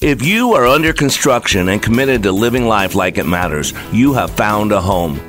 If you are under construction and committed to living life like it matters, you have found a home.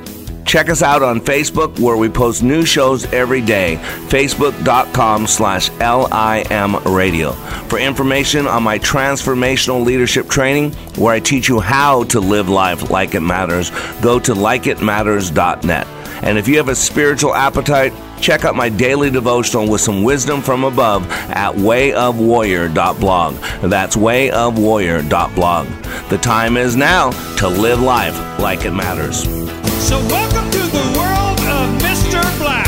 Check us out on Facebook where we post new shows every day. Facebook.com slash LIM radio. For information on my transformational leadership training, where I teach you how to live life like it matters, go to likeitmatters.net. And if you have a spiritual appetite, check out my daily devotional with some wisdom from above at wayofwarrior.blog. That's wayofwarrior.blog. The time is now to live life like it matters. So, welcome to the world of Mr. Black.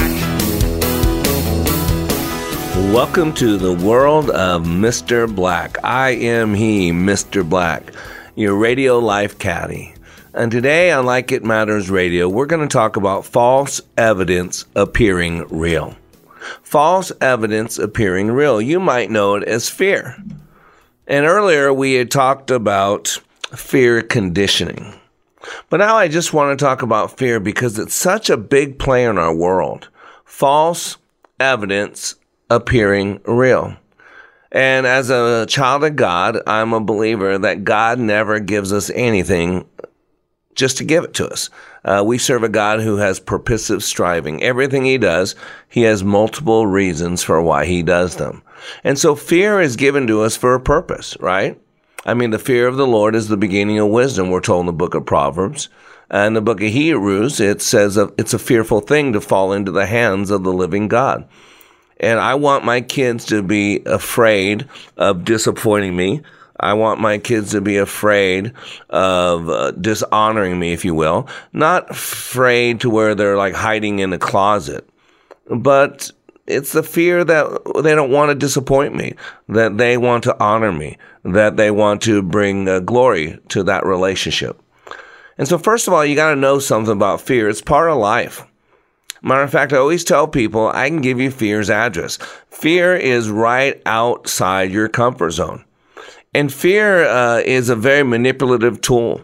Welcome to the world of Mr. Black. I am he, Mr. Black, your radio life caddy. And today on Like It Matters Radio, we're going to talk about false evidence appearing real. False evidence appearing real. You might know it as fear. And earlier we had talked about fear conditioning. But now I just want to talk about fear because it's such a big play in our world. False evidence appearing real. And as a child of God, I'm a believer that God never gives us anything just to give it to us. Uh, we serve a God who has purposive striving. Everything he does, he has multiple reasons for why he does them. And so fear is given to us for a purpose, right? I mean, the fear of the Lord is the beginning of wisdom, we're told in the book of Proverbs. And the book of Hebrews, it says it's a fearful thing to fall into the hands of the living God. And I want my kids to be afraid of disappointing me. I want my kids to be afraid of uh, dishonoring me, if you will. Not afraid to where they're like hiding in a closet, but it's the fear that they don't want to disappoint me, that they want to honor me, that they want to bring uh, glory to that relationship. And so, first of all, you got to know something about fear. It's part of life. Matter of fact, I always tell people I can give you fear's address. Fear is right outside your comfort zone. And fear uh, is a very manipulative tool.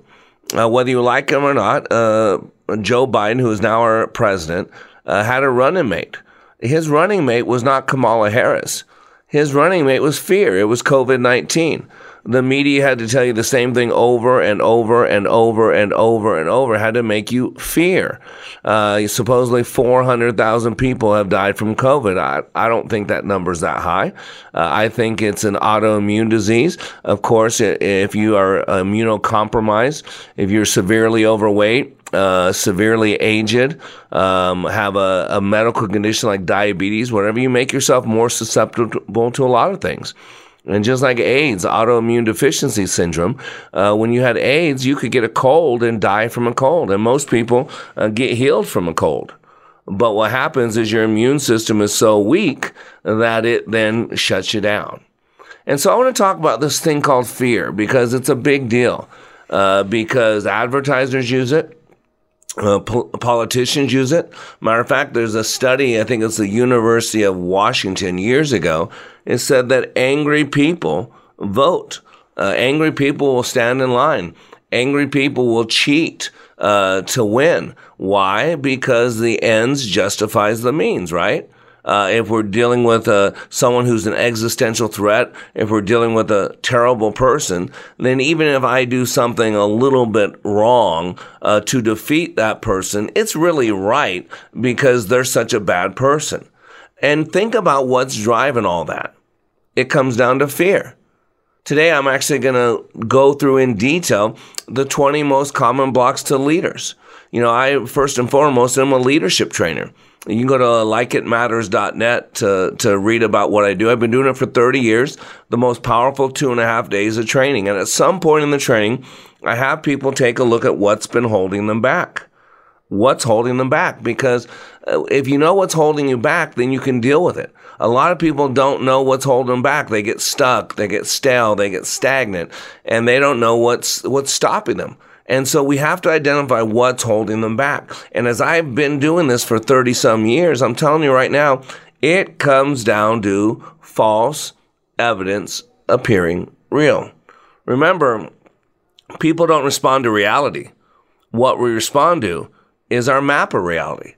Uh, whether you like him or not, uh, Joe Biden, who is now our president, uh, had a running mate. His running mate was not Kamala Harris. His running mate was fear. It was COVID 19 the media had to tell you the same thing over and over and over and over and over, had to make you fear. Uh, supposedly 400,000 people have died from COVID. I, I don't think that number's that high. Uh, I think it's an autoimmune disease. Of course, if you are immunocompromised, if you're severely overweight, uh, severely aged, um, have a, a medical condition like diabetes, whatever, you make yourself more susceptible to a lot of things. And just like AIDS, autoimmune deficiency syndrome, uh, when you had AIDS, you could get a cold and die from a cold. And most people uh, get healed from a cold. But what happens is your immune system is so weak that it then shuts you down. And so I want to talk about this thing called fear because it's a big deal. Uh, because advertisers use it, uh, po- politicians use it. Matter of fact, there's a study, I think it's the University of Washington years ago, it said that angry people vote. Uh, angry people will stand in line. Angry people will cheat uh, to win. Why? Because the ends justifies the means, right? Uh, if we're dealing with uh, someone who's an existential threat, if we're dealing with a terrible person, then even if I do something a little bit wrong uh, to defeat that person, it's really right because they're such a bad person. And think about what's driving all that. It comes down to fear. Today, I'm actually going to go through in detail the 20 most common blocks to leaders. You know, I first and foremost am a leadership trainer. You can go to likeitmatters.net to, to read about what I do. I've been doing it for 30 years, the most powerful two and a half days of training. And at some point in the training, I have people take a look at what's been holding them back. What's holding them back? Because uh, if you know what's holding you back, then you can deal with it. A lot of people don't know what's holding them back. They get stuck, they get stale, they get stagnant, and they don't know what's, what's stopping them. And so we have to identify what's holding them back. And as I've been doing this for 30 some years, I'm telling you right now, it comes down to false evidence appearing real. Remember, people don't respond to reality. What we respond to is our map of reality.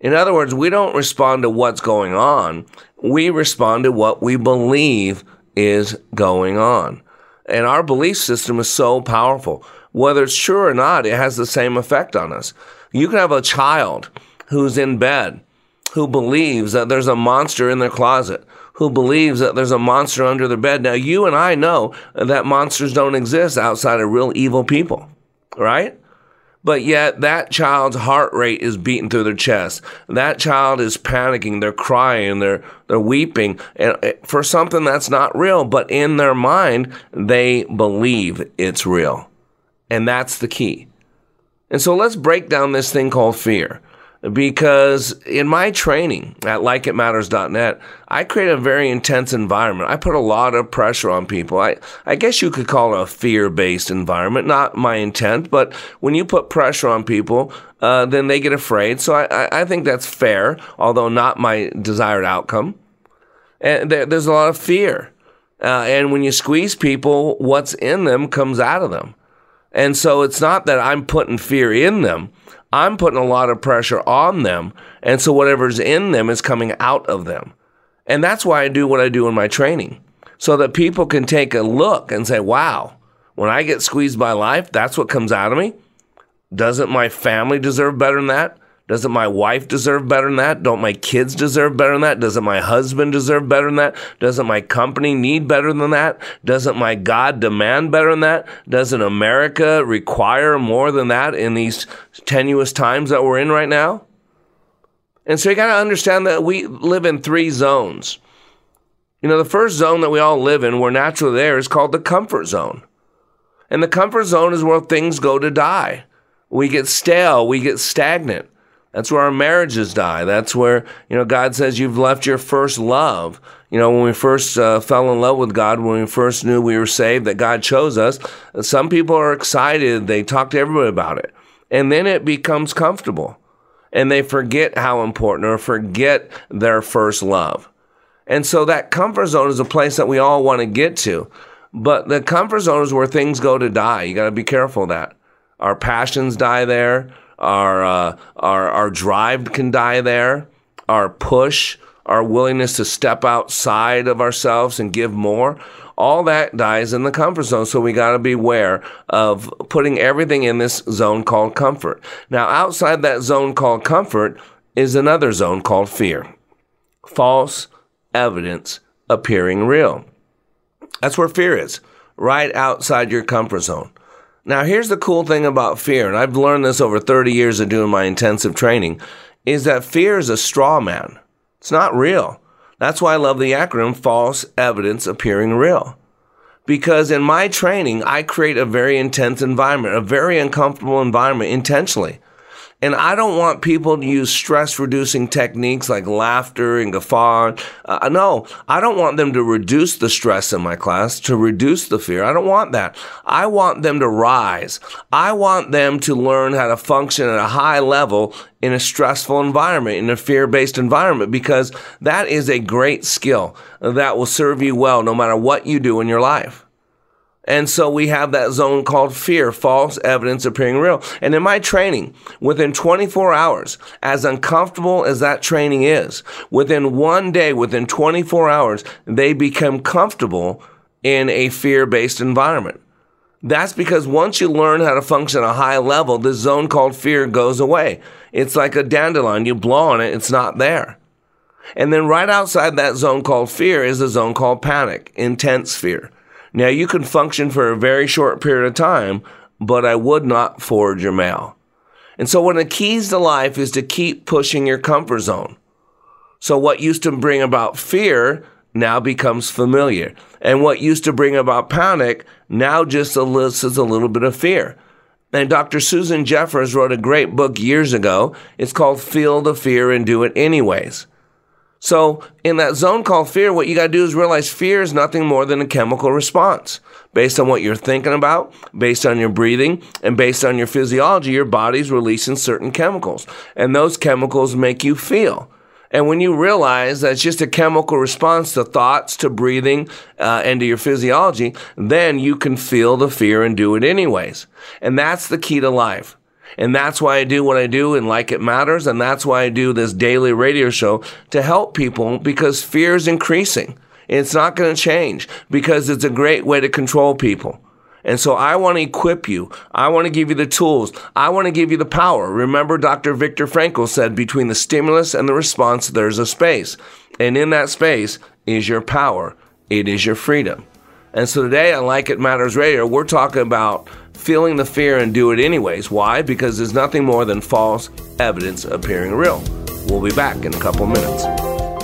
In other words, we don't respond to what's going on. We respond to what we believe is going on. And our belief system is so powerful. Whether it's true or not, it has the same effect on us. You can have a child who's in bed who believes that there's a monster in their closet, who believes that there's a monster under their bed. Now, you and I know that monsters don't exist outside of real evil people, right? But yet that child's heart rate is beating through their chest. That child is panicking. They're crying. They're, they're weeping eh, for something that's not real. But in their mind, they believe it's real. And that's the key. And so let's break down this thing called fear because in my training at likeitmatters.net, I create a very intense environment. I put a lot of pressure on people. I, I guess you could call it a fear based environment, not my intent, but when you put pressure on people, uh, then they get afraid. So I, I think that's fair, although not my desired outcome. And there, there's a lot of fear. Uh, and when you squeeze people, what's in them comes out of them. And so it's not that I'm putting fear in them. I'm putting a lot of pressure on them. And so whatever's in them is coming out of them. And that's why I do what I do in my training so that people can take a look and say, wow, when I get squeezed by life, that's what comes out of me. Doesn't my family deserve better than that? Doesn't my wife deserve better than that? Don't my kids deserve better than that? Doesn't my husband deserve better than that? Doesn't my company need better than that? Doesn't my God demand better than that? Doesn't America require more than that in these tenuous times that we're in right now? And so you got to understand that we live in three zones. You know, the first zone that we all live in, we're naturally there, is called the comfort zone. And the comfort zone is where things go to die. We get stale, we get stagnant. That's where our marriages die. That's where, you know, God says you've left your first love. You know, when we first uh, fell in love with God, when we first knew we were saved, that God chose us, some people are excited. They talk to everybody about it. And then it becomes comfortable. And they forget how important or forget their first love. And so that comfort zone is a place that we all want to get to. But the comfort zone is where things go to die. You got to be careful of that. Our passions die there our, uh, our, our drive can die there, our push, our willingness to step outside of ourselves and give more. All that dies in the comfort zone. So we got to beware of putting everything in this zone called comfort. Now, outside that zone called comfort is another zone called fear. False evidence appearing real. That's where fear is, right outside your comfort zone. Now, here's the cool thing about fear, and I've learned this over 30 years of doing my intensive training, is that fear is a straw man. It's not real. That's why I love the acronym false evidence appearing real. Because in my training, I create a very intense environment, a very uncomfortable environment intentionally. And I don't want people to use stress reducing techniques like laughter and guffaw. Uh, no, I don't want them to reduce the stress in my class, to reduce the fear. I don't want that. I want them to rise. I want them to learn how to function at a high level in a stressful environment, in a fear based environment, because that is a great skill that will serve you well no matter what you do in your life. And so we have that zone called fear, false evidence appearing real. And in my training, within 24 hours, as uncomfortable as that training is, within one day, within 24 hours, they become comfortable in a fear based environment. That's because once you learn how to function at a high level, this zone called fear goes away. It's like a dandelion. You blow on it, it's not there. And then right outside that zone called fear is a zone called panic, intense fear. Now, you can function for a very short period of time, but I would not forward your mail. And so, one of the keys to life is to keep pushing your comfort zone. So, what used to bring about fear now becomes familiar. And what used to bring about panic now just elicits a little bit of fear. And Dr. Susan Jeffers wrote a great book years ago. It's called Feel the Fear and Do It Anyways. So, in that zone called fear, what you got to do is realize fear is nothing more than a chemical response. Based on what you're thinking about, based on your breathing, and based on your physiology, your body's releasing certain chemicals. And those chemicals make you feel. And when you realize that it's just a chemical response to thoughts, to breathing, uh, and to your physiology, then you can feel the fear and do it anyways. And that's the key to life. And that's why I do what I do and like it matters. And that's why I do this daily radio show to help people because fear is increasing. It's not going to change because it's a great way to control people. And so I want to equip you. I want to give you the tools. I want to give you the power. Remember, Dr. Viktor Frankl said between the stimulus and the response, there's a space. And in that space is your power, it is your freedom. And so today on Like It Matters Radio, we're talking about feeling the fear and do it anyways. Why? Because there's nothing more than false evidence appearing real. We'll be back in a couple minutes.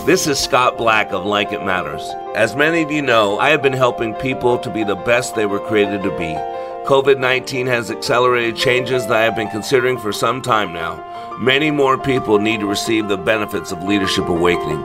This is Scott Black of Like It Matters. As many of you know, I have been helping people to be the best they were created to be. COVID 19 has accelerated changes that I have been considering for some time now. Many more people need to receive the benefits of Leadership Awakening.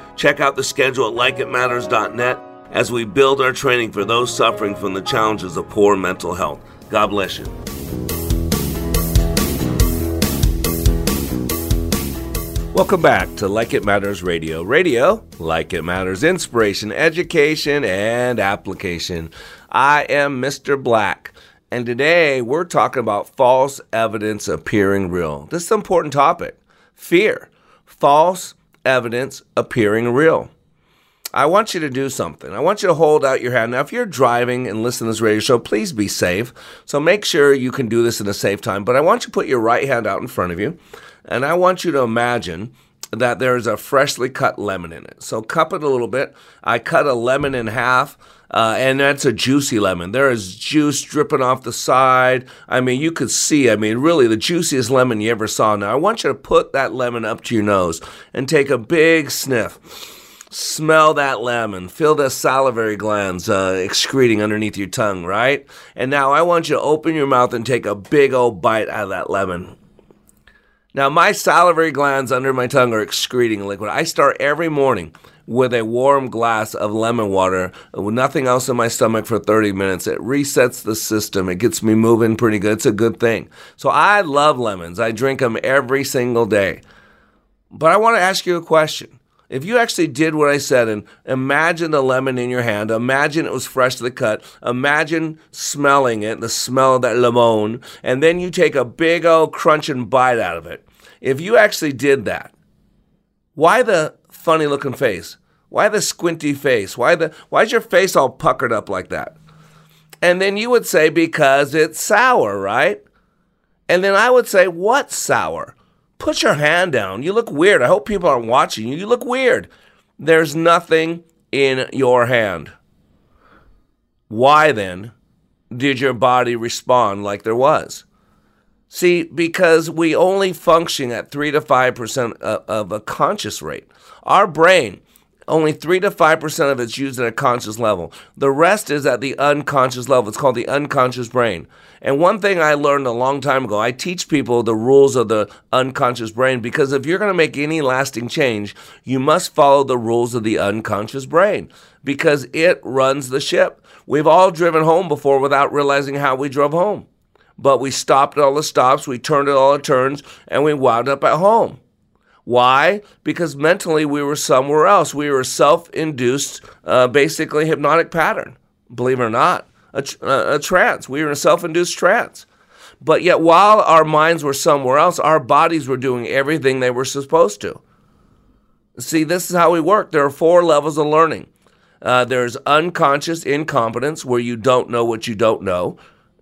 Check out the schedule at likeitmatters.net as we build our training for those suffering from the challenges of poor mental health. God bless you. Welcome back to Like It Matters Radio. Radio, like it matters, inspiration, education, and application. I am Mr. Black, and today we're talking about false evidence appearing real. This is an important topic fear, false evidence appearing real. I want you to do something. I want you to hold out your hand. Now, if you're driving and listening to this radio show, please be safe. So make sure you can do this in a safe time. But I want you to put your right hand out in front of you, and I want you to imagine that there's a freshly cut lemon in it. So cup it a little bit. I cut a lemon in half. Uh, and that's a juicy lemon. There is juice dripping off the side. I mean, you could see, I mean, really the juiciest lemon you ever saw. Now, I want you to put that lemon up to your nose and take a big sniff. Smell that lemon. Feel the salivary glands uh, excreting underneath your tongue, right? And now I want you to open your mouth and take a big old bite out of that lemon. Now, my salivary glands under my tongue are excreting liquid. I start every morning with a warm glass of lemon water uh, with nothing else in my stomach for 30 minutes. It resets the system. It gets me moving pretty good. It's a good thing. So I love lemons. I drink them every single day. But I want to ask you a question. If you actually did what I said and imagine the lemon in your hand, imagine it was freshly cut, imagine smelling it, the smell of that lemon, and then you take a big old crunching bite out of it. If you actually did that, why the funny looking face? Why the squinty face? Why the why's your face all puckered up like that? And then you would say because it's sour, right? And then I would say, what's sour? Put your hand down. You look weird. I hope people aren't watching you. You look weird. There's nothing in your hand. Why then did your body respond like there was? See, because we only function at 3 to 5% of a conscious rate. Our brain, only 3 to 5% of it's used at a conscious level. The rest is at the unconscious level. It's called the unconscious brain. And one thing I learned a long time ago, I teach people the rules of the unconscious brain because if you're going to make any lasting change, you must follow the rules of the unconscious brain because it runs the ship. We've all driven home before without realizing how we drove home. But we stopped all the stops, we turned at all the turns, and we wound up at home. Why? Because mentally we were somewhere else. We were a self induced, uh, basically hypnotic pattern, believe it or not, a, a, a trance. We were in a self induced trance. But yet, while our minds were somewhere else, our bodies were doing everything they were supposed to. See, this is how we work. There are four levels of learning. Uh, there's unconscious incompetence, where you don't know what you don't know.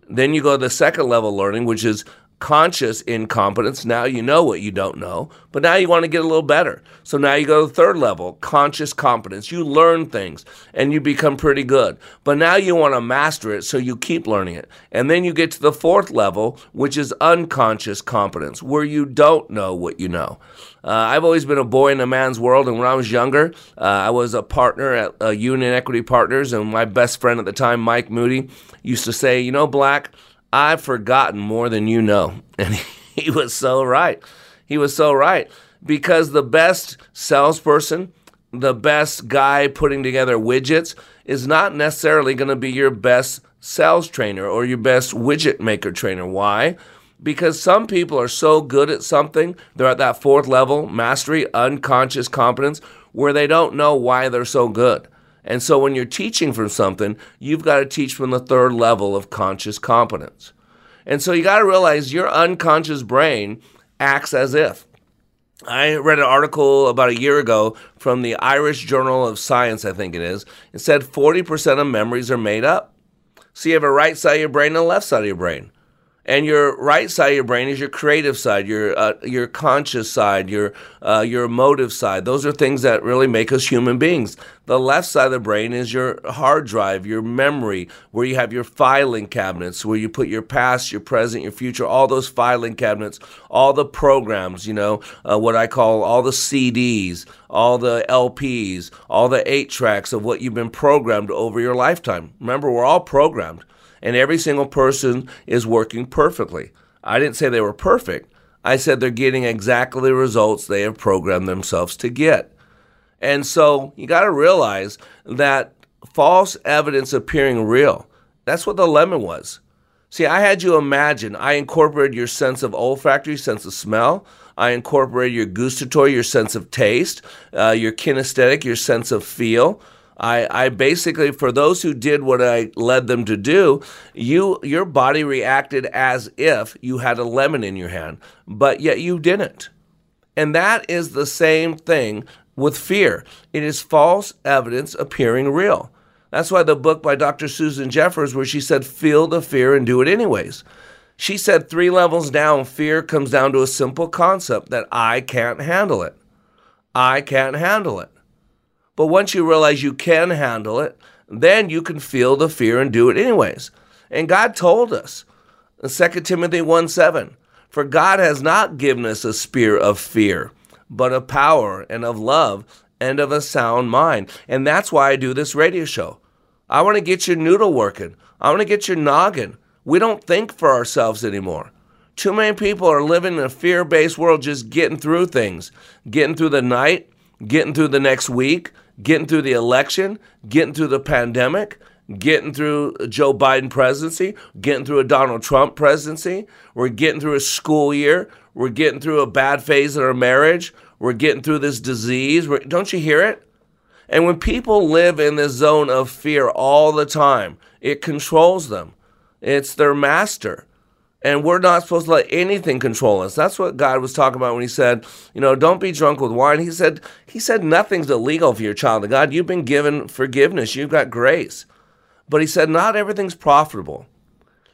Then you go to the second level learning, which is conscious incompetence. Now you know what you don't know, but now you want to get a little better. So now you go to the third level, conscious competence. You learn things and you become pretty good. But now you want to master it, so you keep learning it. And then you get to the fourth level, which is unconscious competence, where you don't know what you know. Uh, I've always been a boy in a man's world, and when I was younger, uh, I was a partner at uh, Union Equity Partners, and my best friend at the time, Mike Moody, used to say, "You know, Black, I've forgotten more than you know. And he was so right. He was so right. Because the best salesperson, the best guy putting together widgets is not necessarily going to be your best sales trainer or your best widget maker trainer. Why? Because some people are so good at something, they're at that fourth level, mastery, unconscious competence, where they don't know why they're so good. And so when you're teaching from something, you've got to teach from the third level of conscious competence. And so you got to realize your unconscious brain acts as if. I read an article about a year ago from the Irish Journal of Science, I think it is. It said 40% of memories are made up. So you have a right side of your brain and a left side of your brain and your right side of your brain is your creative side, your uh, your conscious side, your uh, your emotive side. Those are things that really make us human beings. The left side of the brain is your hard drive, your memory, where you have your filing cabinets, where you put your past, your present, your future, all those filing cabinets, all the programs, you know, uh, what I call all the CDs, all the LPs, all the eight tracks of what you've been programmed over your lifetime. Remember, we're all programmed and every single person is working perfectly. I didn't say they were perfect. I said they're getting exactly the results they have programmed themselves to get. And so you got to realize that false evidence appearing real, that's what the lemon was. See, I had you imagine, I incorporated your sense of olfactory, sense of smell. I incorporated your gustatory, your sense of taste, uh, your kinesthetic, your sense of feel. I, I basically, for those who did what I led them to do, you your body reacted as if you had a lemon in your hand, but yet you didn't. And that is the same thing with fear. It is false evidence appearing real. That's why the book by Dr. Susan Jeffers, where she said, feel the fear and do it anyways. She said, three levels down, fear comes down to a simple concept that I can't handle it. I can't handle it. But once you realize you can handle it, then you can feel the fear and do it anyways. And God told us in 2 Timothy 1 7, for God has not given us a spirit of fear, but of power and of love and of a sound mind. And that's why I do this radio show. I want to get your noodle working. I want to get your noggin. We don't think for ourselves anymore. Too many people are living in a fear based world, just getting through things, getting through the night, getting through the next week, getting through the election, getting through the pandemic, getting through Joe Biden presidency, getting through a Donald Trump presidency. We're getting through a school year. We're getting through a bad phase in our marriage. We're getting through this disease. We're, don't you hear it? And when people live in this zone of fear all the time, it controls them. It's their master. And we're not supposed to let anything control us. That's what God was talking about when he said, you know, don't be drunk with wine. He said, he said nothing's illegal for your child of God. You've been given forgiveness. You've got grace. But he said, not everything's profitable.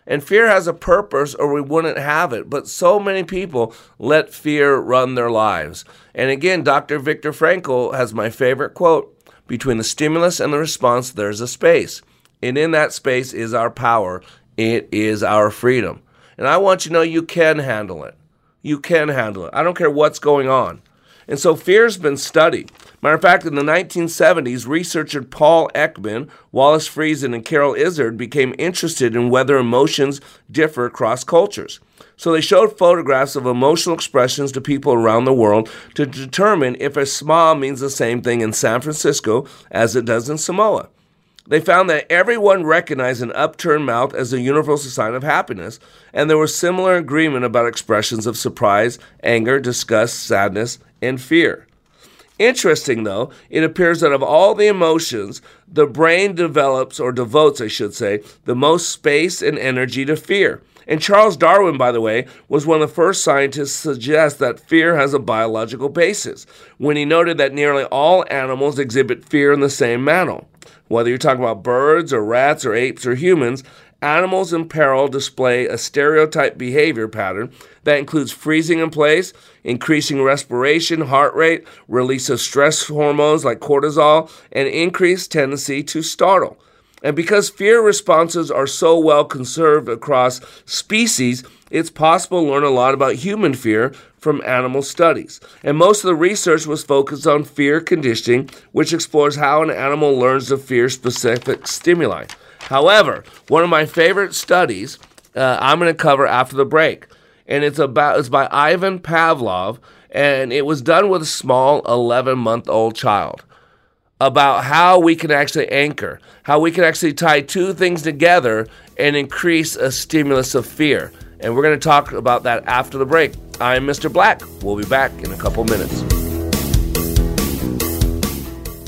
And fear has a purpose or we wouldn't have it. But so many people let fear run their lives. And again, Dr. Viktor Frankl has my favorite quote between the stimulus and the response, there's a space. And in that space is our power, it is our freedom. And I want you to know you can handle it. You can handle it. I don't care what's going on. And so fear's been studied. Matter of fact, in the 1970s, researcher Paul Ekman, Wallace Friesen, and Carol Izard became interested in whether emotions differ across cultures. So they showed photographs of emotional expressions to people around the world to determine if a smile means the same thing in San Francisco as it does in Samoa. They found that everyone recognized an upturned mouth as a universal sign of happiness, and there was similar agreement about expressions of surprise, anger, disgust, sadness, and fear. Interesting, though, it appears that of all the emotions, the brain develops, or devotes, I should say, the most space and energy to fear. And Charles Darwin, by the way, was one of the first scientists to suggest that fear has a biological basis when he noted that nearly all animals exhibit fear in the same manner. Whether you're talking about birds or rats or apes or humans, animals in peril display a stereotype behavior pattern that includes freezing in place, increasing respiration, heart rate, release of stress hormones like cortisol, and increased tendency to startle. And because fear responses are so well conserved across species, it's possible to learn a lot about human fear from animal studies. And most of the research was focused on fear conditioning, which explores how an animal learns to fear specific stimuli. However, one of my favorite studies uh, I'm going to cover after the break, and it's about it's by Ivan Pavlov, and it was done with a small 11 month old child. About how we can actually anchor, how we can actually tie two things together and increase a stimulus of fear. And we're going to talk about that after the break. I'm Mr. Black. We'll be back in a couple minutes.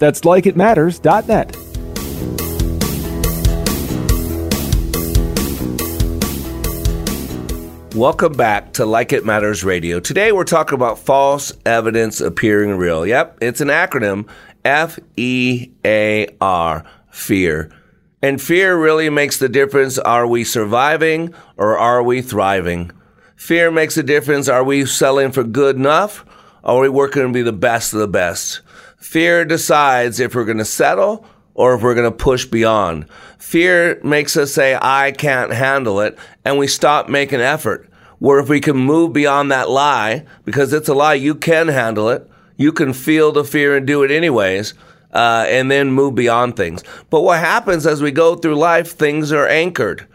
That's likeitmatters.net. Welcome back to Like It Matters Radio. Today we're talking about false evidence appearing real. Yep, it's an acronym F E A R, fear. And fear really makes the difference are we surviving or are we thriving? Fear makes a difference are we selling for good enough or are we working to be the best of the best? Fear decides if we're going to settle or if we're going to push beyond. Fear makes us say, I can't handle it, and we stop making effort. Where if we can move beyond that lie, because it's a lie, you can handle it, you can feel the fear and do it anyways. Uh, and then move beyond things. But what happens as we go through life, things are anchored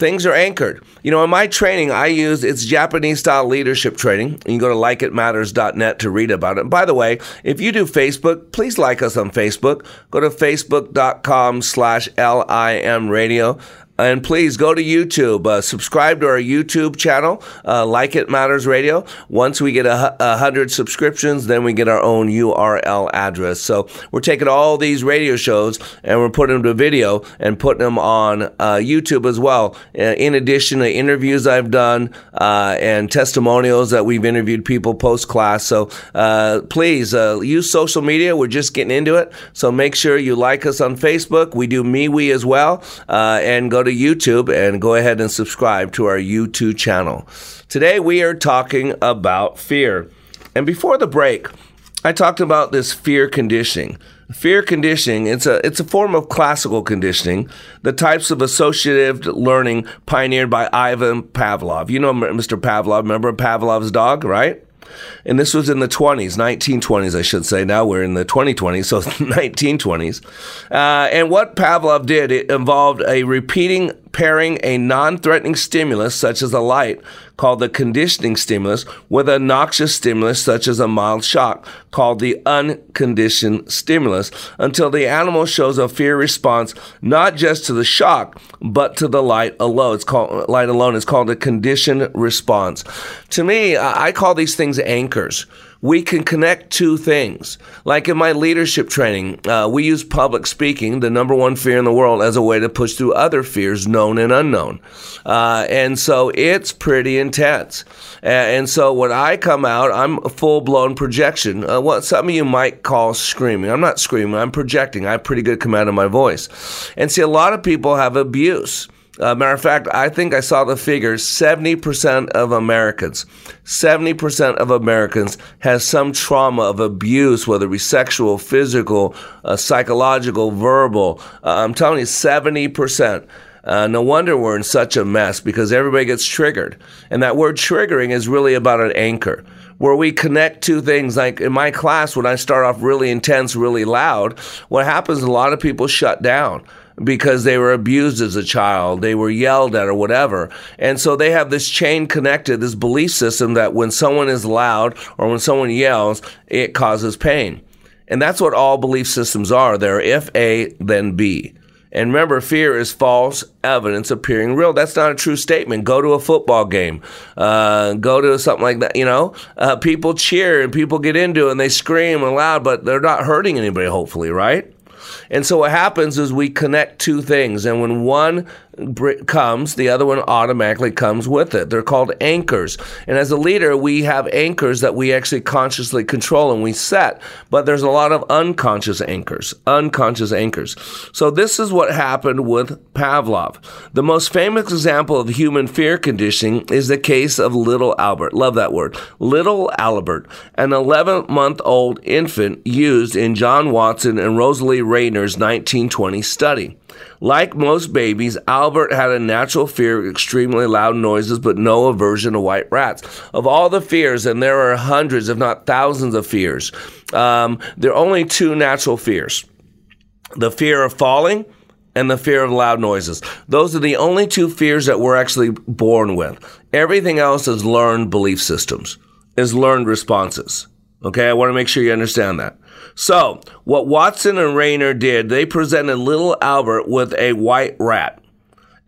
things are anchored. You know, in my training, I use it's Japanese style leadership training. You can go to likeitmatters.net to read about it. And by the way, if you do Facebook, please like us on Facebook. Go to facebook.com slash LIM radio. And please go to YouTube, uh, subscribe to our YouTube channel, uh, Like It Matters Radio. Once we get a, a, hundred subscriptions, then we get our own URL address. So we're taking all these radio shows and we're putting them to video and putting them on uh, YouTube as well. Uh, in addition to interviews I've done uh, and testimonials that we've interviewed people post class. So uh, please use social media. We're just getting into it. So make sure you like us on Facebook. We do MeWe as well. and go to to YouTube and go ahead and subscribe to our YouTube channel. Today we are talking about fear. And before the break, I talked about this fear conditioning. Fear conditioning, it's a, it's a form of classical conditioning, the types of associative learning pioneered by Ivan Pavlov. You know Mr. Pavlov, remember Pavlov's dog, right? And this was in the 20s, 1920s, I should say. Now we're in the 2020s, so 1920s. Uh, and what Pavlov did, it involved a repeating pairing a non threatening stimulus, such as a light, called the conditioning stimulus, with a noxious stimulus, such as a mild shock, called the unconditioned stimulus, until the animal shows a fear response not just to the shock, but to the light alone. It's called light alone. It's called a conditioned response. To me, I call these things anchors we can connect two things. Like in my leadership training, uh, we use public speaking, the number one fear in the world, as a way to push through other fears, known and unknown. Uh, and so it's pretty intense. And so when I come out, I'm a full blown projection. Uh, what some of you might call screaming. I'm not screaming, I'm projecting. I have pretty good command of my voice. And see, a lot of people have abuse. Uh, matter of fact, I think I saw the figures 70% of Americans, 70% of Americans has some trauma of abuse, whether it be sexual, physical, uh, psychological, verbal. Uh, I'm telling you, 70%. Uh, no wonder we're in such a mess because everybody gets triggered. And that word triggering is really about an anchor where we connect two things. Like in my class, when I start off really intense, really loud, what happens, a lot of people shut down because they were abused as a child, they were yelled at or whatever. And so they have this chain connected, this belief system that when someone is loud or when someone yells, it causes pain. And that's what all belief systems are. They're if A, then B. And remember, fear is false evidence appearing real. That's not a true statement. Go to a football game, uh, go to something like that. You know, uh, people cheer and people get into it and they scream and loud, but they're not hurting anybody, hopefully, right? And so what happens is we connect two things, and when one comes, the other one automatically comes with it. They're called anchors. And as a leader, we have anchors that we actually consciously control and we set, but there's a lot of unconscious anchors, unconscious anchors. So this is what happened with Pavlov. The most famous example of human fear conditioning is the case of little Albert. Love that word. Little Albert, an 11 month old infant used in John Watson and Rosalie Rayner's 1920 study. Like most babies, Albert had a natural fear of extremely loud noises, but no aversion to white rats. Of all the fears, and there are hundreds, if not thousands of fears, um, there are only two natural fears the fear of falling and the fear of loud noises. Those are the only two fears that we're actually born with. Everything else is learned belief systems, is learned responses. Okay, I want to make sure you understand that. So, what Watson and Rayner did, they presented little Albert with a white rat.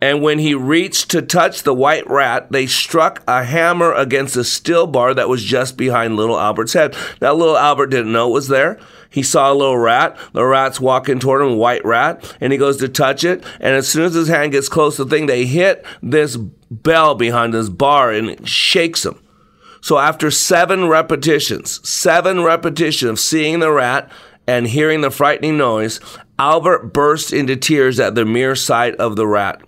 And when he reached to touch the white rat, they struck a hammer against a steel bar that was just behind little Albert's head. Now, little Albert didn't know it was there. He saw a little rat. The rat's walking toward him, white rat, and he goes to touch it. And as soon as his hand gets close to the thing, they hit this bell behind this bar and it shakes him. So after seven repetitions, seven repetitions of seeing the rat and hearing the frightening noise, Albert burst into tears at the mere sight of the rat.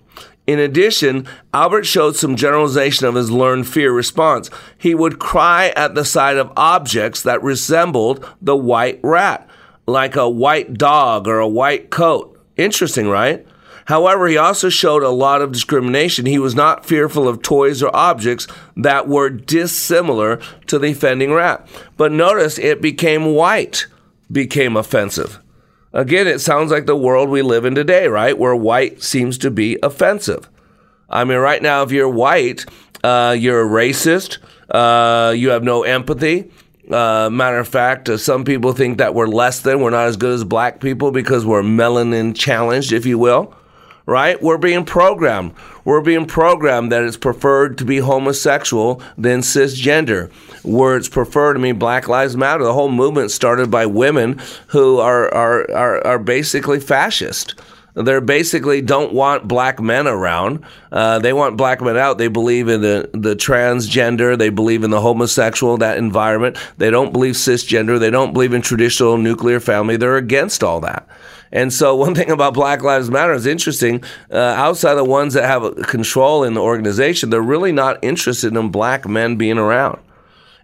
In addition, Albert showed some generalization of his learned fear response. He would cry at the sight of objects that resembled the white rat, like a white dog or a white coat. Interesting, right? However, he also showed a lot of discrimination. He was not fearful of toys or objects that were dissimilar to the offending rat. But notice it became white, became offensive. Again, it sounds like the world we live in today, right? Where white seems to be offensive. I mean, right now, if you're white, uh, you're a racist, uh, you have no empathy. Uh, matter of fact, uh, some people think that we're less than, we're not as good as black people because we're melanin challenged, if you will right? We're being programmed. We're being programmed that it's preferred to be homosexual than cisgender, where it's preferred to mean Black Lives Matter. The whole movement started by women who are, are, are, are basically fascist. They basically don't want black men around. Uh, they want black men out. They believe in the, the transgender. They believe in the homosexual, that environment. They don't believe cisgender. They don't believe in traditional nuclear family. They're against all that. And so, one thing about Black Lives Matter is interesting. Uh, outside the ones that have control in the organization, they're really not interested in black men being around.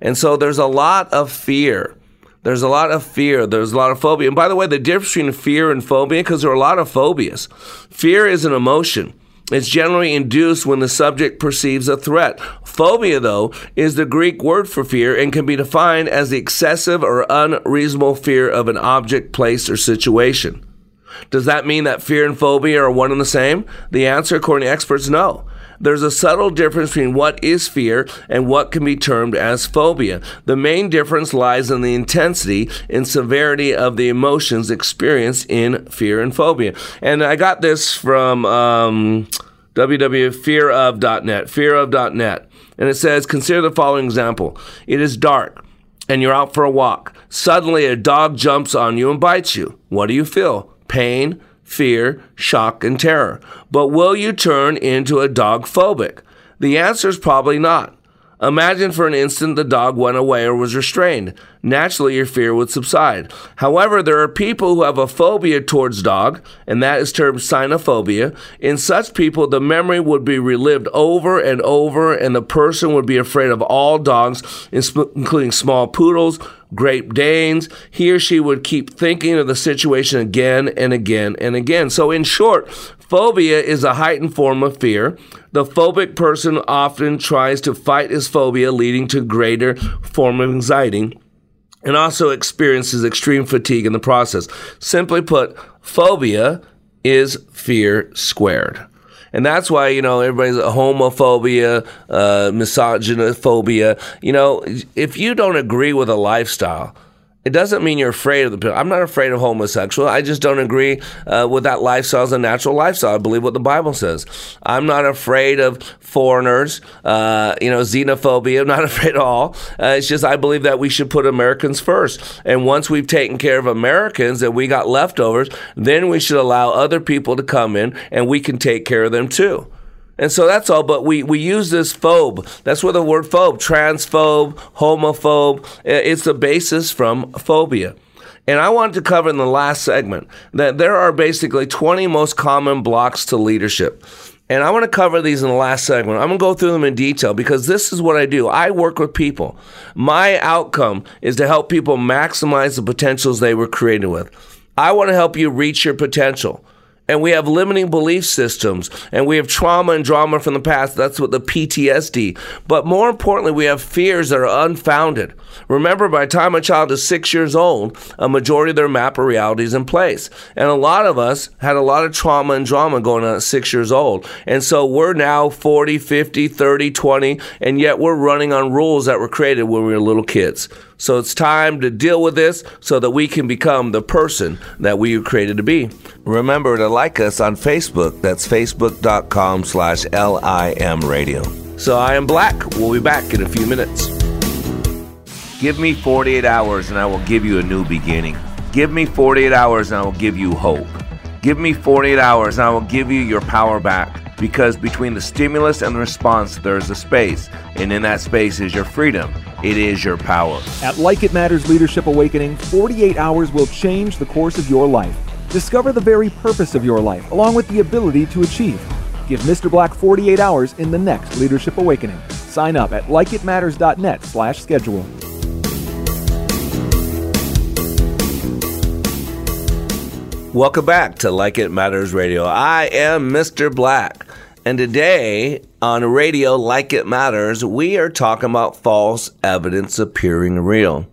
And so, there's a lot of fear. There's a lot of fear. There's a lot of phobia. And by the way, the difference between fear and phobia, because there are a lot of phobias. Fear is an emotion. It's generally induced when the subject perceives a threat. Phobia, though, is the Greek word for fear and can be defined as the excessive or unreasonable fear of an object, place, or situation. Does that mean that fear and phobia are one and the same? The answer, according to experts, no. There's a subtle difference between what is fear and what can be termed as phobia. The main difference lies in the intensity and severity of the emotions experienced in fear and phobia. And I got this from um, www.fearof.net, fearof.net. And it says, consider the following example. It is dark and you're out for a walk. Suddenly a dog jumps on you and bites you. What do you feel? Pain, fear, shock, and terror. But will you turn into a dog phobic? The answer is probably not. Imagine for an instant the dog went away or was restrained. Naturally, your fear would subside. However, there are people who have a phobia towards dog, and that is termed cynophobia. In such people, the memory would be relived over and over, and the person would be afraid of all dogs, including small poodles, Great Danes. He or she would keep thinking of the situation again and again and again. So, in short, phobia is a heightened form of fear. The phobic person often tries to fight his phobia, leading to greater form of anxiety and also experiences extreme fatigue in the process. Simply put, phobia is fear squared. And that's why, you know, everybody's homophobia, uh, misogynophobia. You know, if you don't agree with a lifestyle, It doesn't mean you're afraid of the pill. I'm not afraid of homosexual. I just don't agree uh, with that lifestyle as a natural lifestyle. I believe what the Bible says. I'm not afraid of foreigners, uh, you know, xenophobia. I'm not afraid at all. Uh, it's just I believe that we should put Americans first. And once we've taken care of Americans and we got leftovers, then we should allow other people to come in and we can take care of them too. And so that's all. But we, we use this phobe. That's where the word phobe, transphobe, homophobe, it's the basis from phobia. And I wanted to cover in the last segment that there are basically 20 most common blocks to leadership. And I want to cover these in the last segment. I'm going to go through them in detail because this is what I do. I work with people. My outcome is to help people maximize the potentials they were created with. I want to help you reach your potential and we have limiting belief systems and we have trauma and drama from the past. That's what the PTSD. But more importantly, we have fears that are unfounded. Remember, by the time a child is six years old, a majority of their map of reality is in place. And a lot of us had a lot of trauma and drama going on at six years old. And so we're now 40, 50, 30, 20, and yet we're running on rules that were created when we were little kids. So it's time to deal with this so that we can become the person that we were created to be. Remember to like us on Facebook. That's facebook.com slash LIM radio. So I am Black. We'll be back in a few minutes. Give me 48 hours and I will give you a new beginning. Give me 48 hours and I will give you hope. Give me 48 hours and I will give you your power back. Because between the stimulus and the response, there is a space. And in that space is your freedom it is your power. At Like It Matters Leadership Awakening, 48 hours will change the course of your life. Discover the very purpose of your life, along with the ability to achieve. Give Mr. Black 48 hours in the next Leadership Awakening. Sign up at likeitmatters.net slash schedule. Welcome back to Like It Matters Radio. I am Mr. Black. And today on Radio Like It Matters, we are talking about false evidence appearing real.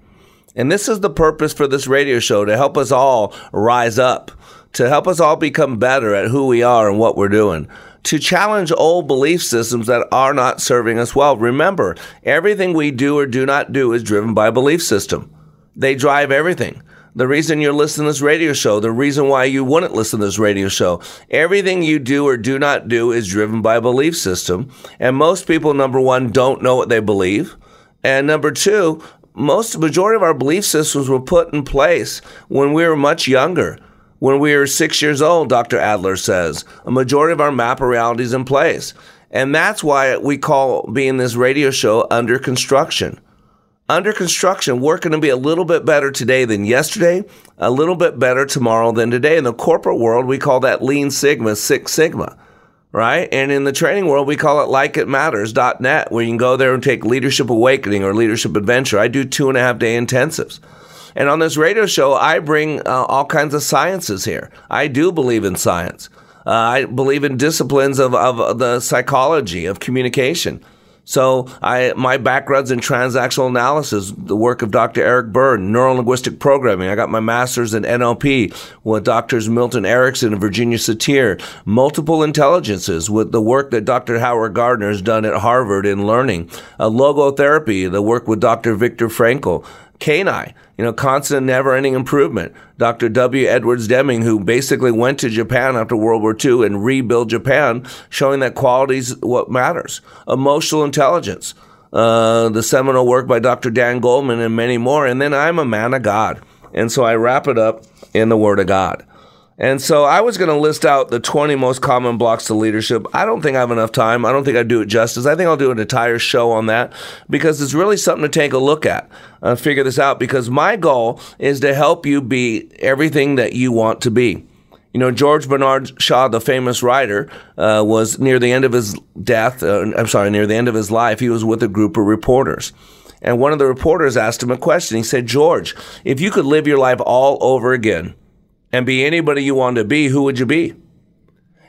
And this is the purpose for this radio show to help us all rise up, to help us all become better at who we are and what we're doing, to challenge old belief systems that are not serving us well. Remember, everything we do or do not do is driven by a belief system. They drive everything the reason you're listening to this radio show, the reason why you wouldn't listen to this radio show. Everything you do or do not do is driven by a belief system. And most people, number one, don't know what they believe. And number two, most majority of our belief systems were put in place when we were much younger. When we were six years old, Dr. Adler says, a majority of our map of reality is in place. And that's why we call being this radio show under construction under construction, we're going to be a little bit better today than yesterday, a little bit better tomorrow than today. In the corporate world, we call that Lean Sigma, Six Sigma, right? And in the training world, we call it likeitmatters.net, where you can go there and take Leadership Awakening or Leadership Adventure. I do two and a half day intensives. And on this radio show, I bring uh, all kinds of sciences here. I do believe in science. Uh, I believe in disciplines of, of the psychology, of communication. So I, my background's in transactional analysis, the work of Dr. Eric Berne, neuro linguistic programming. I got my master's in NLP with Doctors Milton Erickson and Virginia Satir. Multiple intelligences with the work that Dr. Howard Gardner has done at Harvard in learning. Uh, logotherapy, the work with Dr. Viktor Frankl. Kaizen, you know, constant, never ending improvement. Dr. W. Edwards Deming, who basically went to Japan after World War II and rebuilt Japan, showing that quality is what matters. Emotional intelligence, uh, the seminal work by Dr. Dan Goleman, and many more. And then I'm a man of God. And so I wrap it up in the Word of God. And so I was going to list out the 20 most common blocks to leadership. I don't think I have enough time. I don't think I'd do it justice. I think I'll do an entire show on that because it's really something to take a look at, uh, figure this out because my goal is to help you be everything that you want to be. You know, George Bernard Shaw, the famous writer, uh, was near the end of his death. Uh, I'm sorry, near the end of his life, he was with a group of reporters. And one of the reporters asked him a question. He said, George, if you could live your life all over again, and be anybody you wanted to be, who would you be?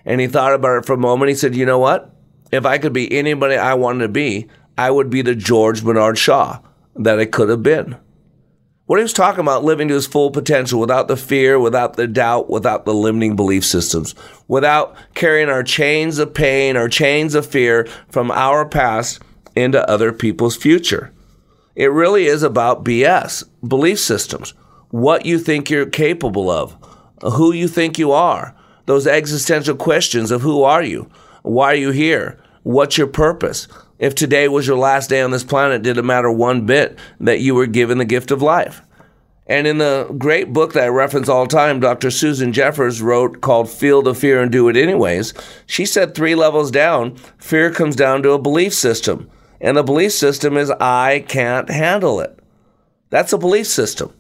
And he thought about it for a moment. He said, You know what? If I could be anybody I wanted to be, I would be the George Bernard Shaw that I could have been. What he was talking about, living to his full potential without the fear, without the doubt, without the limiting belief systems, without carrying our chains of pain, our chains of fear from our past into other people's future. It really is about BS, belief systems, what you think you're capable of, who you think you are, those existential questions of who are you? Why are you here? What's your purpose? If today was your last day on this planet, did it matter one bit that you were given the gift of life? And in the great book that I reference all the time, Dr. Susan Jeffers wrote called Feel the Fear and Do It Anyways, she said three levels down, fear comes down to a belief system. And the belief system is, I can't handle it. That's a belief system.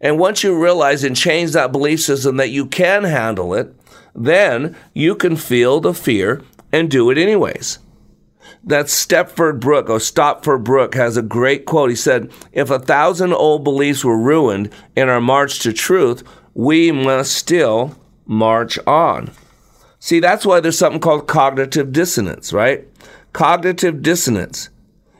And once you realize and change that belief system that you can handle it, then you can feel the fear and do it anyways that Stepford Brooke or Stopford Brooke has a great quote. He said, If a thousand old beliefs were ruined in our march to truth, we must still march on. See, that's why there's something called cognitive dissonance, right? Cognitive dissonance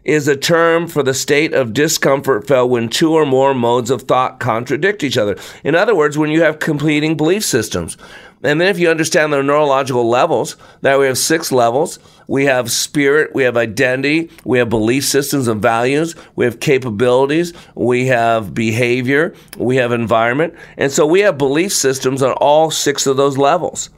is a term for the state of discomfort felt when two or more modes of thought contradict each other. In other words, when you have competing belief systems. And then if you understand the neurological levels, that we have six levels. We have spirit, we have identity, we have belief systems and values, we have capabilities, we have behavior, we have environment. And so we have belief systems on all six of those levels.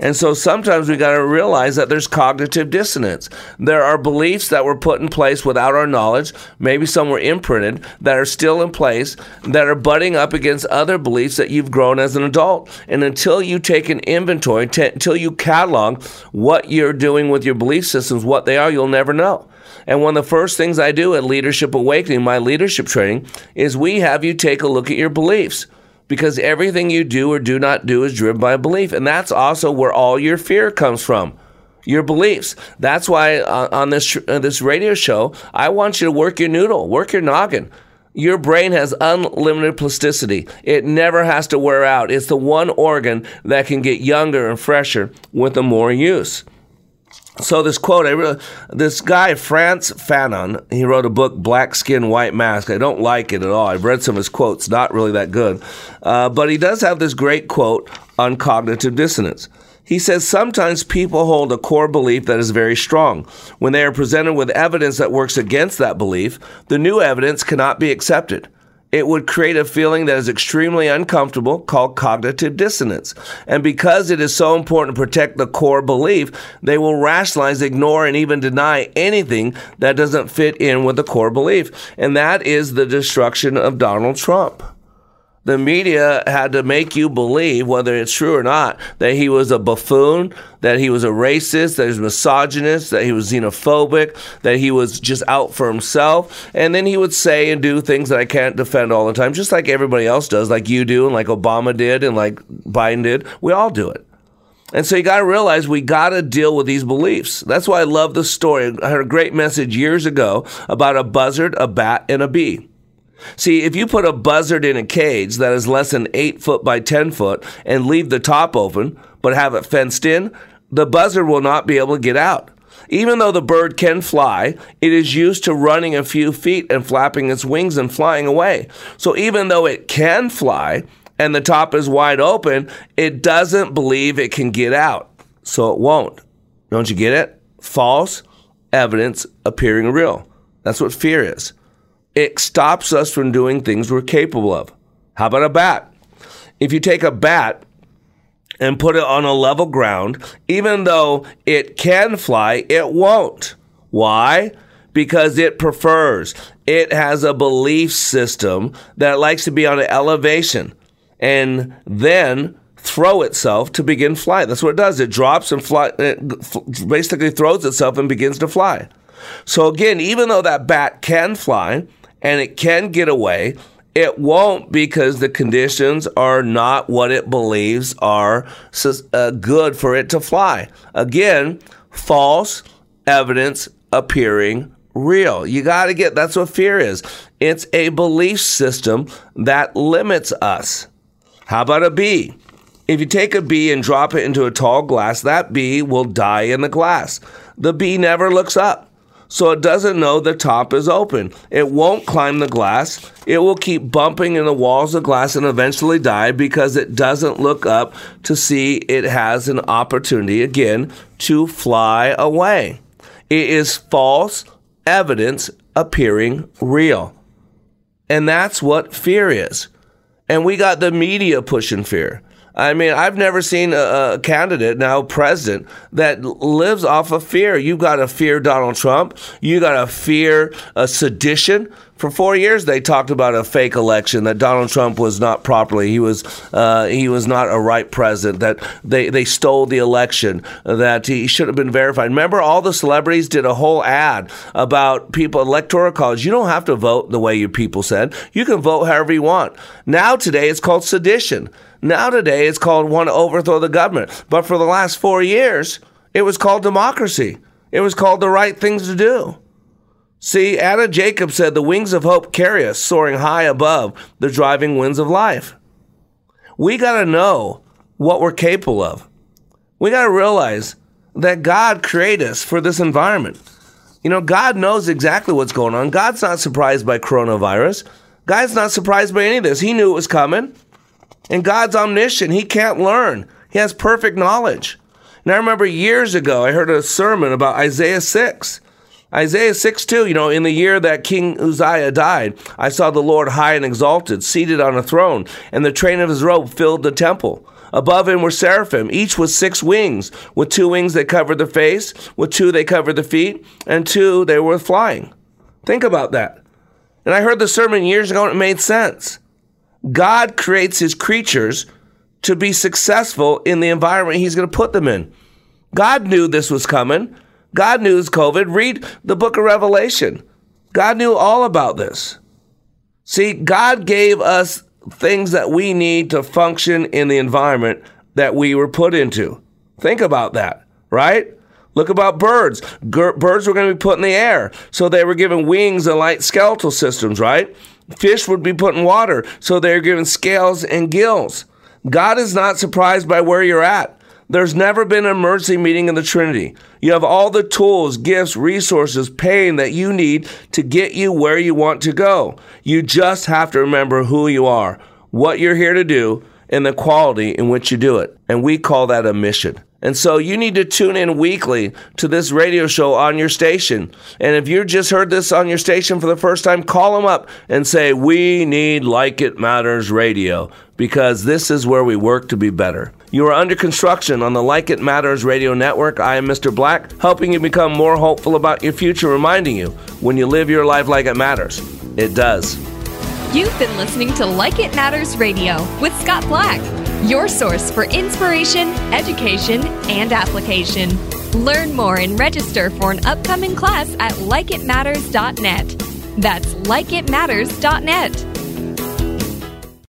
And so sometimes we got to realize that there's cognitive dissonance. There are beliefs that were put in place without our knowledge, maybe some were imprinted, that are still in place, that are butting up against other beliefs that you've grown as an adult. And until you take an inventory, t- until you catalog what you're doing with your belief systems, what they are, you'll never know. And one of the first things I do at Leadership Awakening, my leadership training, is we have you take a look at your beliefs because everything you do or do not do is driven by belief. And that's also where all your fear comes from. Your beliefs. That's why uh, on this uh, this radio show, I want you to work your noodle, work your noggin. Your brain has unlimited plasticity. It never has to wear out. It's the one organ that can get younger and fresher with the more use. So this quote, I this guy Frantz Fanon, he wrote a book, Black Skin, White Mask. I don't like it at all. I've read some of his quotes, not really that good, uh, but he does have this great quote on cognitive dissonance. He says sometimes people hold a core belief that is very strong. When they are presented with evidence that works against that belief, the new evidence cannot be accepted it would create a feeling that is extremely uncomfortable called cognitive dissonance. And because it is so important to protect the core belief, they will rationalize, ignore, and even deny anything that doesn't fit in with the core belief. And that is the destruction of Donald Trump the media had to make you believe, whether it's true or not, that he was a buffoon, that he was a racist, that he was misogynist, that he was xenophobic, that he was just out for himself. And then he would say and do things that I can't defend all the time, just like everybody else does, like you do, and like Obama did, and like Biden did. We all do it. And so you got to realize we got to deal with these beliefs. That's why I love the story. I heard a great message years ago about a buzzard, a bat, and a bee. See, if you put a buzzard in a cage that is less than 8 foot by 10 foot and leave the top open, but have it fenced in, the buzzard will not be able to get out. Even though the bird can fly, it is used to running a few feet and flapping its wings and flying away. So even though it can fly and the top is wide open, it doesn't believe it can get out. So it won't. Don't you get it? False evidence appearing real. That's what fear is. It stops us from doing things we're capable of. How about a bat? If you take a bat and put it on a level ground, even though it can fly, it won't. Why? Because it prefers. It has a belief system that likes to be on an elevation and then throw itself to begin flight. That's what it does. It drops and fly, it basically throws itself and begins to fly. So again, even though that bat can fly, and it can get away. It won't because the conditions are not what it believes are uh, good for it to fly. Again, false evidence appearing real. You got to get that's what fear is. It's a belief system that limits us. How about a bee? If you take a bee and drop it into a tall glass, that bee will die in the glass. The bee never looks up so it doesn't know the top is open. It won't climb the glass. It will keep bumping in the walls of glass and eventually die because it doesn't look up to see it has an opportunity again to fly away. It is false evidence appearing real. And that's what fear is. And we got the media pushing fear. I mean, I've never seen a, a, candidate, now president, that lives off of fear. You got to fear Donald Trump. You got to fear a sedition. For four years, they talked about a fake election that Donald Trump was not properly. He was uh, he was not a right president. That they they stole the election. That he should have been verified. Remember, all the celebrities did a whole ad about people electoral college. You don't have to vote the way your people said. You can vote however you want. Now today, it's called sedition. Now today, it's called want to overthrow the government. But for the last four years, it was called democracy. It was called the right things to do. See, Anna Jacob said, The wings of hope carry us, soaring high above the driving winds of life. We got to know what we're capable of. We got to realize that God created us for this environment. You know, God knows exactly what's going on. God's not surprised by coronavirus. God's not surprised by any of this. He knew it was coming. And God's omniscient. He can't learn, He has perfect knowledge. And I remember years ago, I heard a sermon about Isaiah 6. Isaiah 6 2, you know, in the year that King Uzziah died, I saw the Lord high and exalted, seated on a throne, and the train of his robe filled the temple. Above him were seraphim, each with six wings. With two wings they covered the face, with two they covered the feet, and two they were flying. Think about that. And I heard the sermon years ago and it made sense. God creates his creatures to be successful in the environment he's going to put them in. God knew this was coming. God knew COVID. Read the book of Revelation. God knew all about this. See, God gave us things that we need to function in the environment that we were put into. Think about that, right? Look about birds. birds were going to be put in the air, so they were given wings and light skeletal systems, right? Fish would be put in water, so they're given scales and gills. God is not surprised by where you're at. There's never been an emergency meeting in the Trinity. You have all the tools, gifts, resources, pain that you need to get you where you want to go. You just have to remember who you are, what you're here to do, and the quality in which you do it. And we call that a mission. And so you need to tune in weekly to this radio show on your station. And if you just heard this on your station for the first time, call them up and say, We need Like It Matters radio because this is where we work to be better. You are under construction on the Like It Matters radio network. I am Mr. Black, helping you become more hopeful about your future, reminding you when you live your life like it matters, it does. You've been listening to Like It Matters Radio with Scott Black your source for inspiration, education, and application. Learn more and register for an upcoming class at likeitmatters.net. That's likeitmatters.net.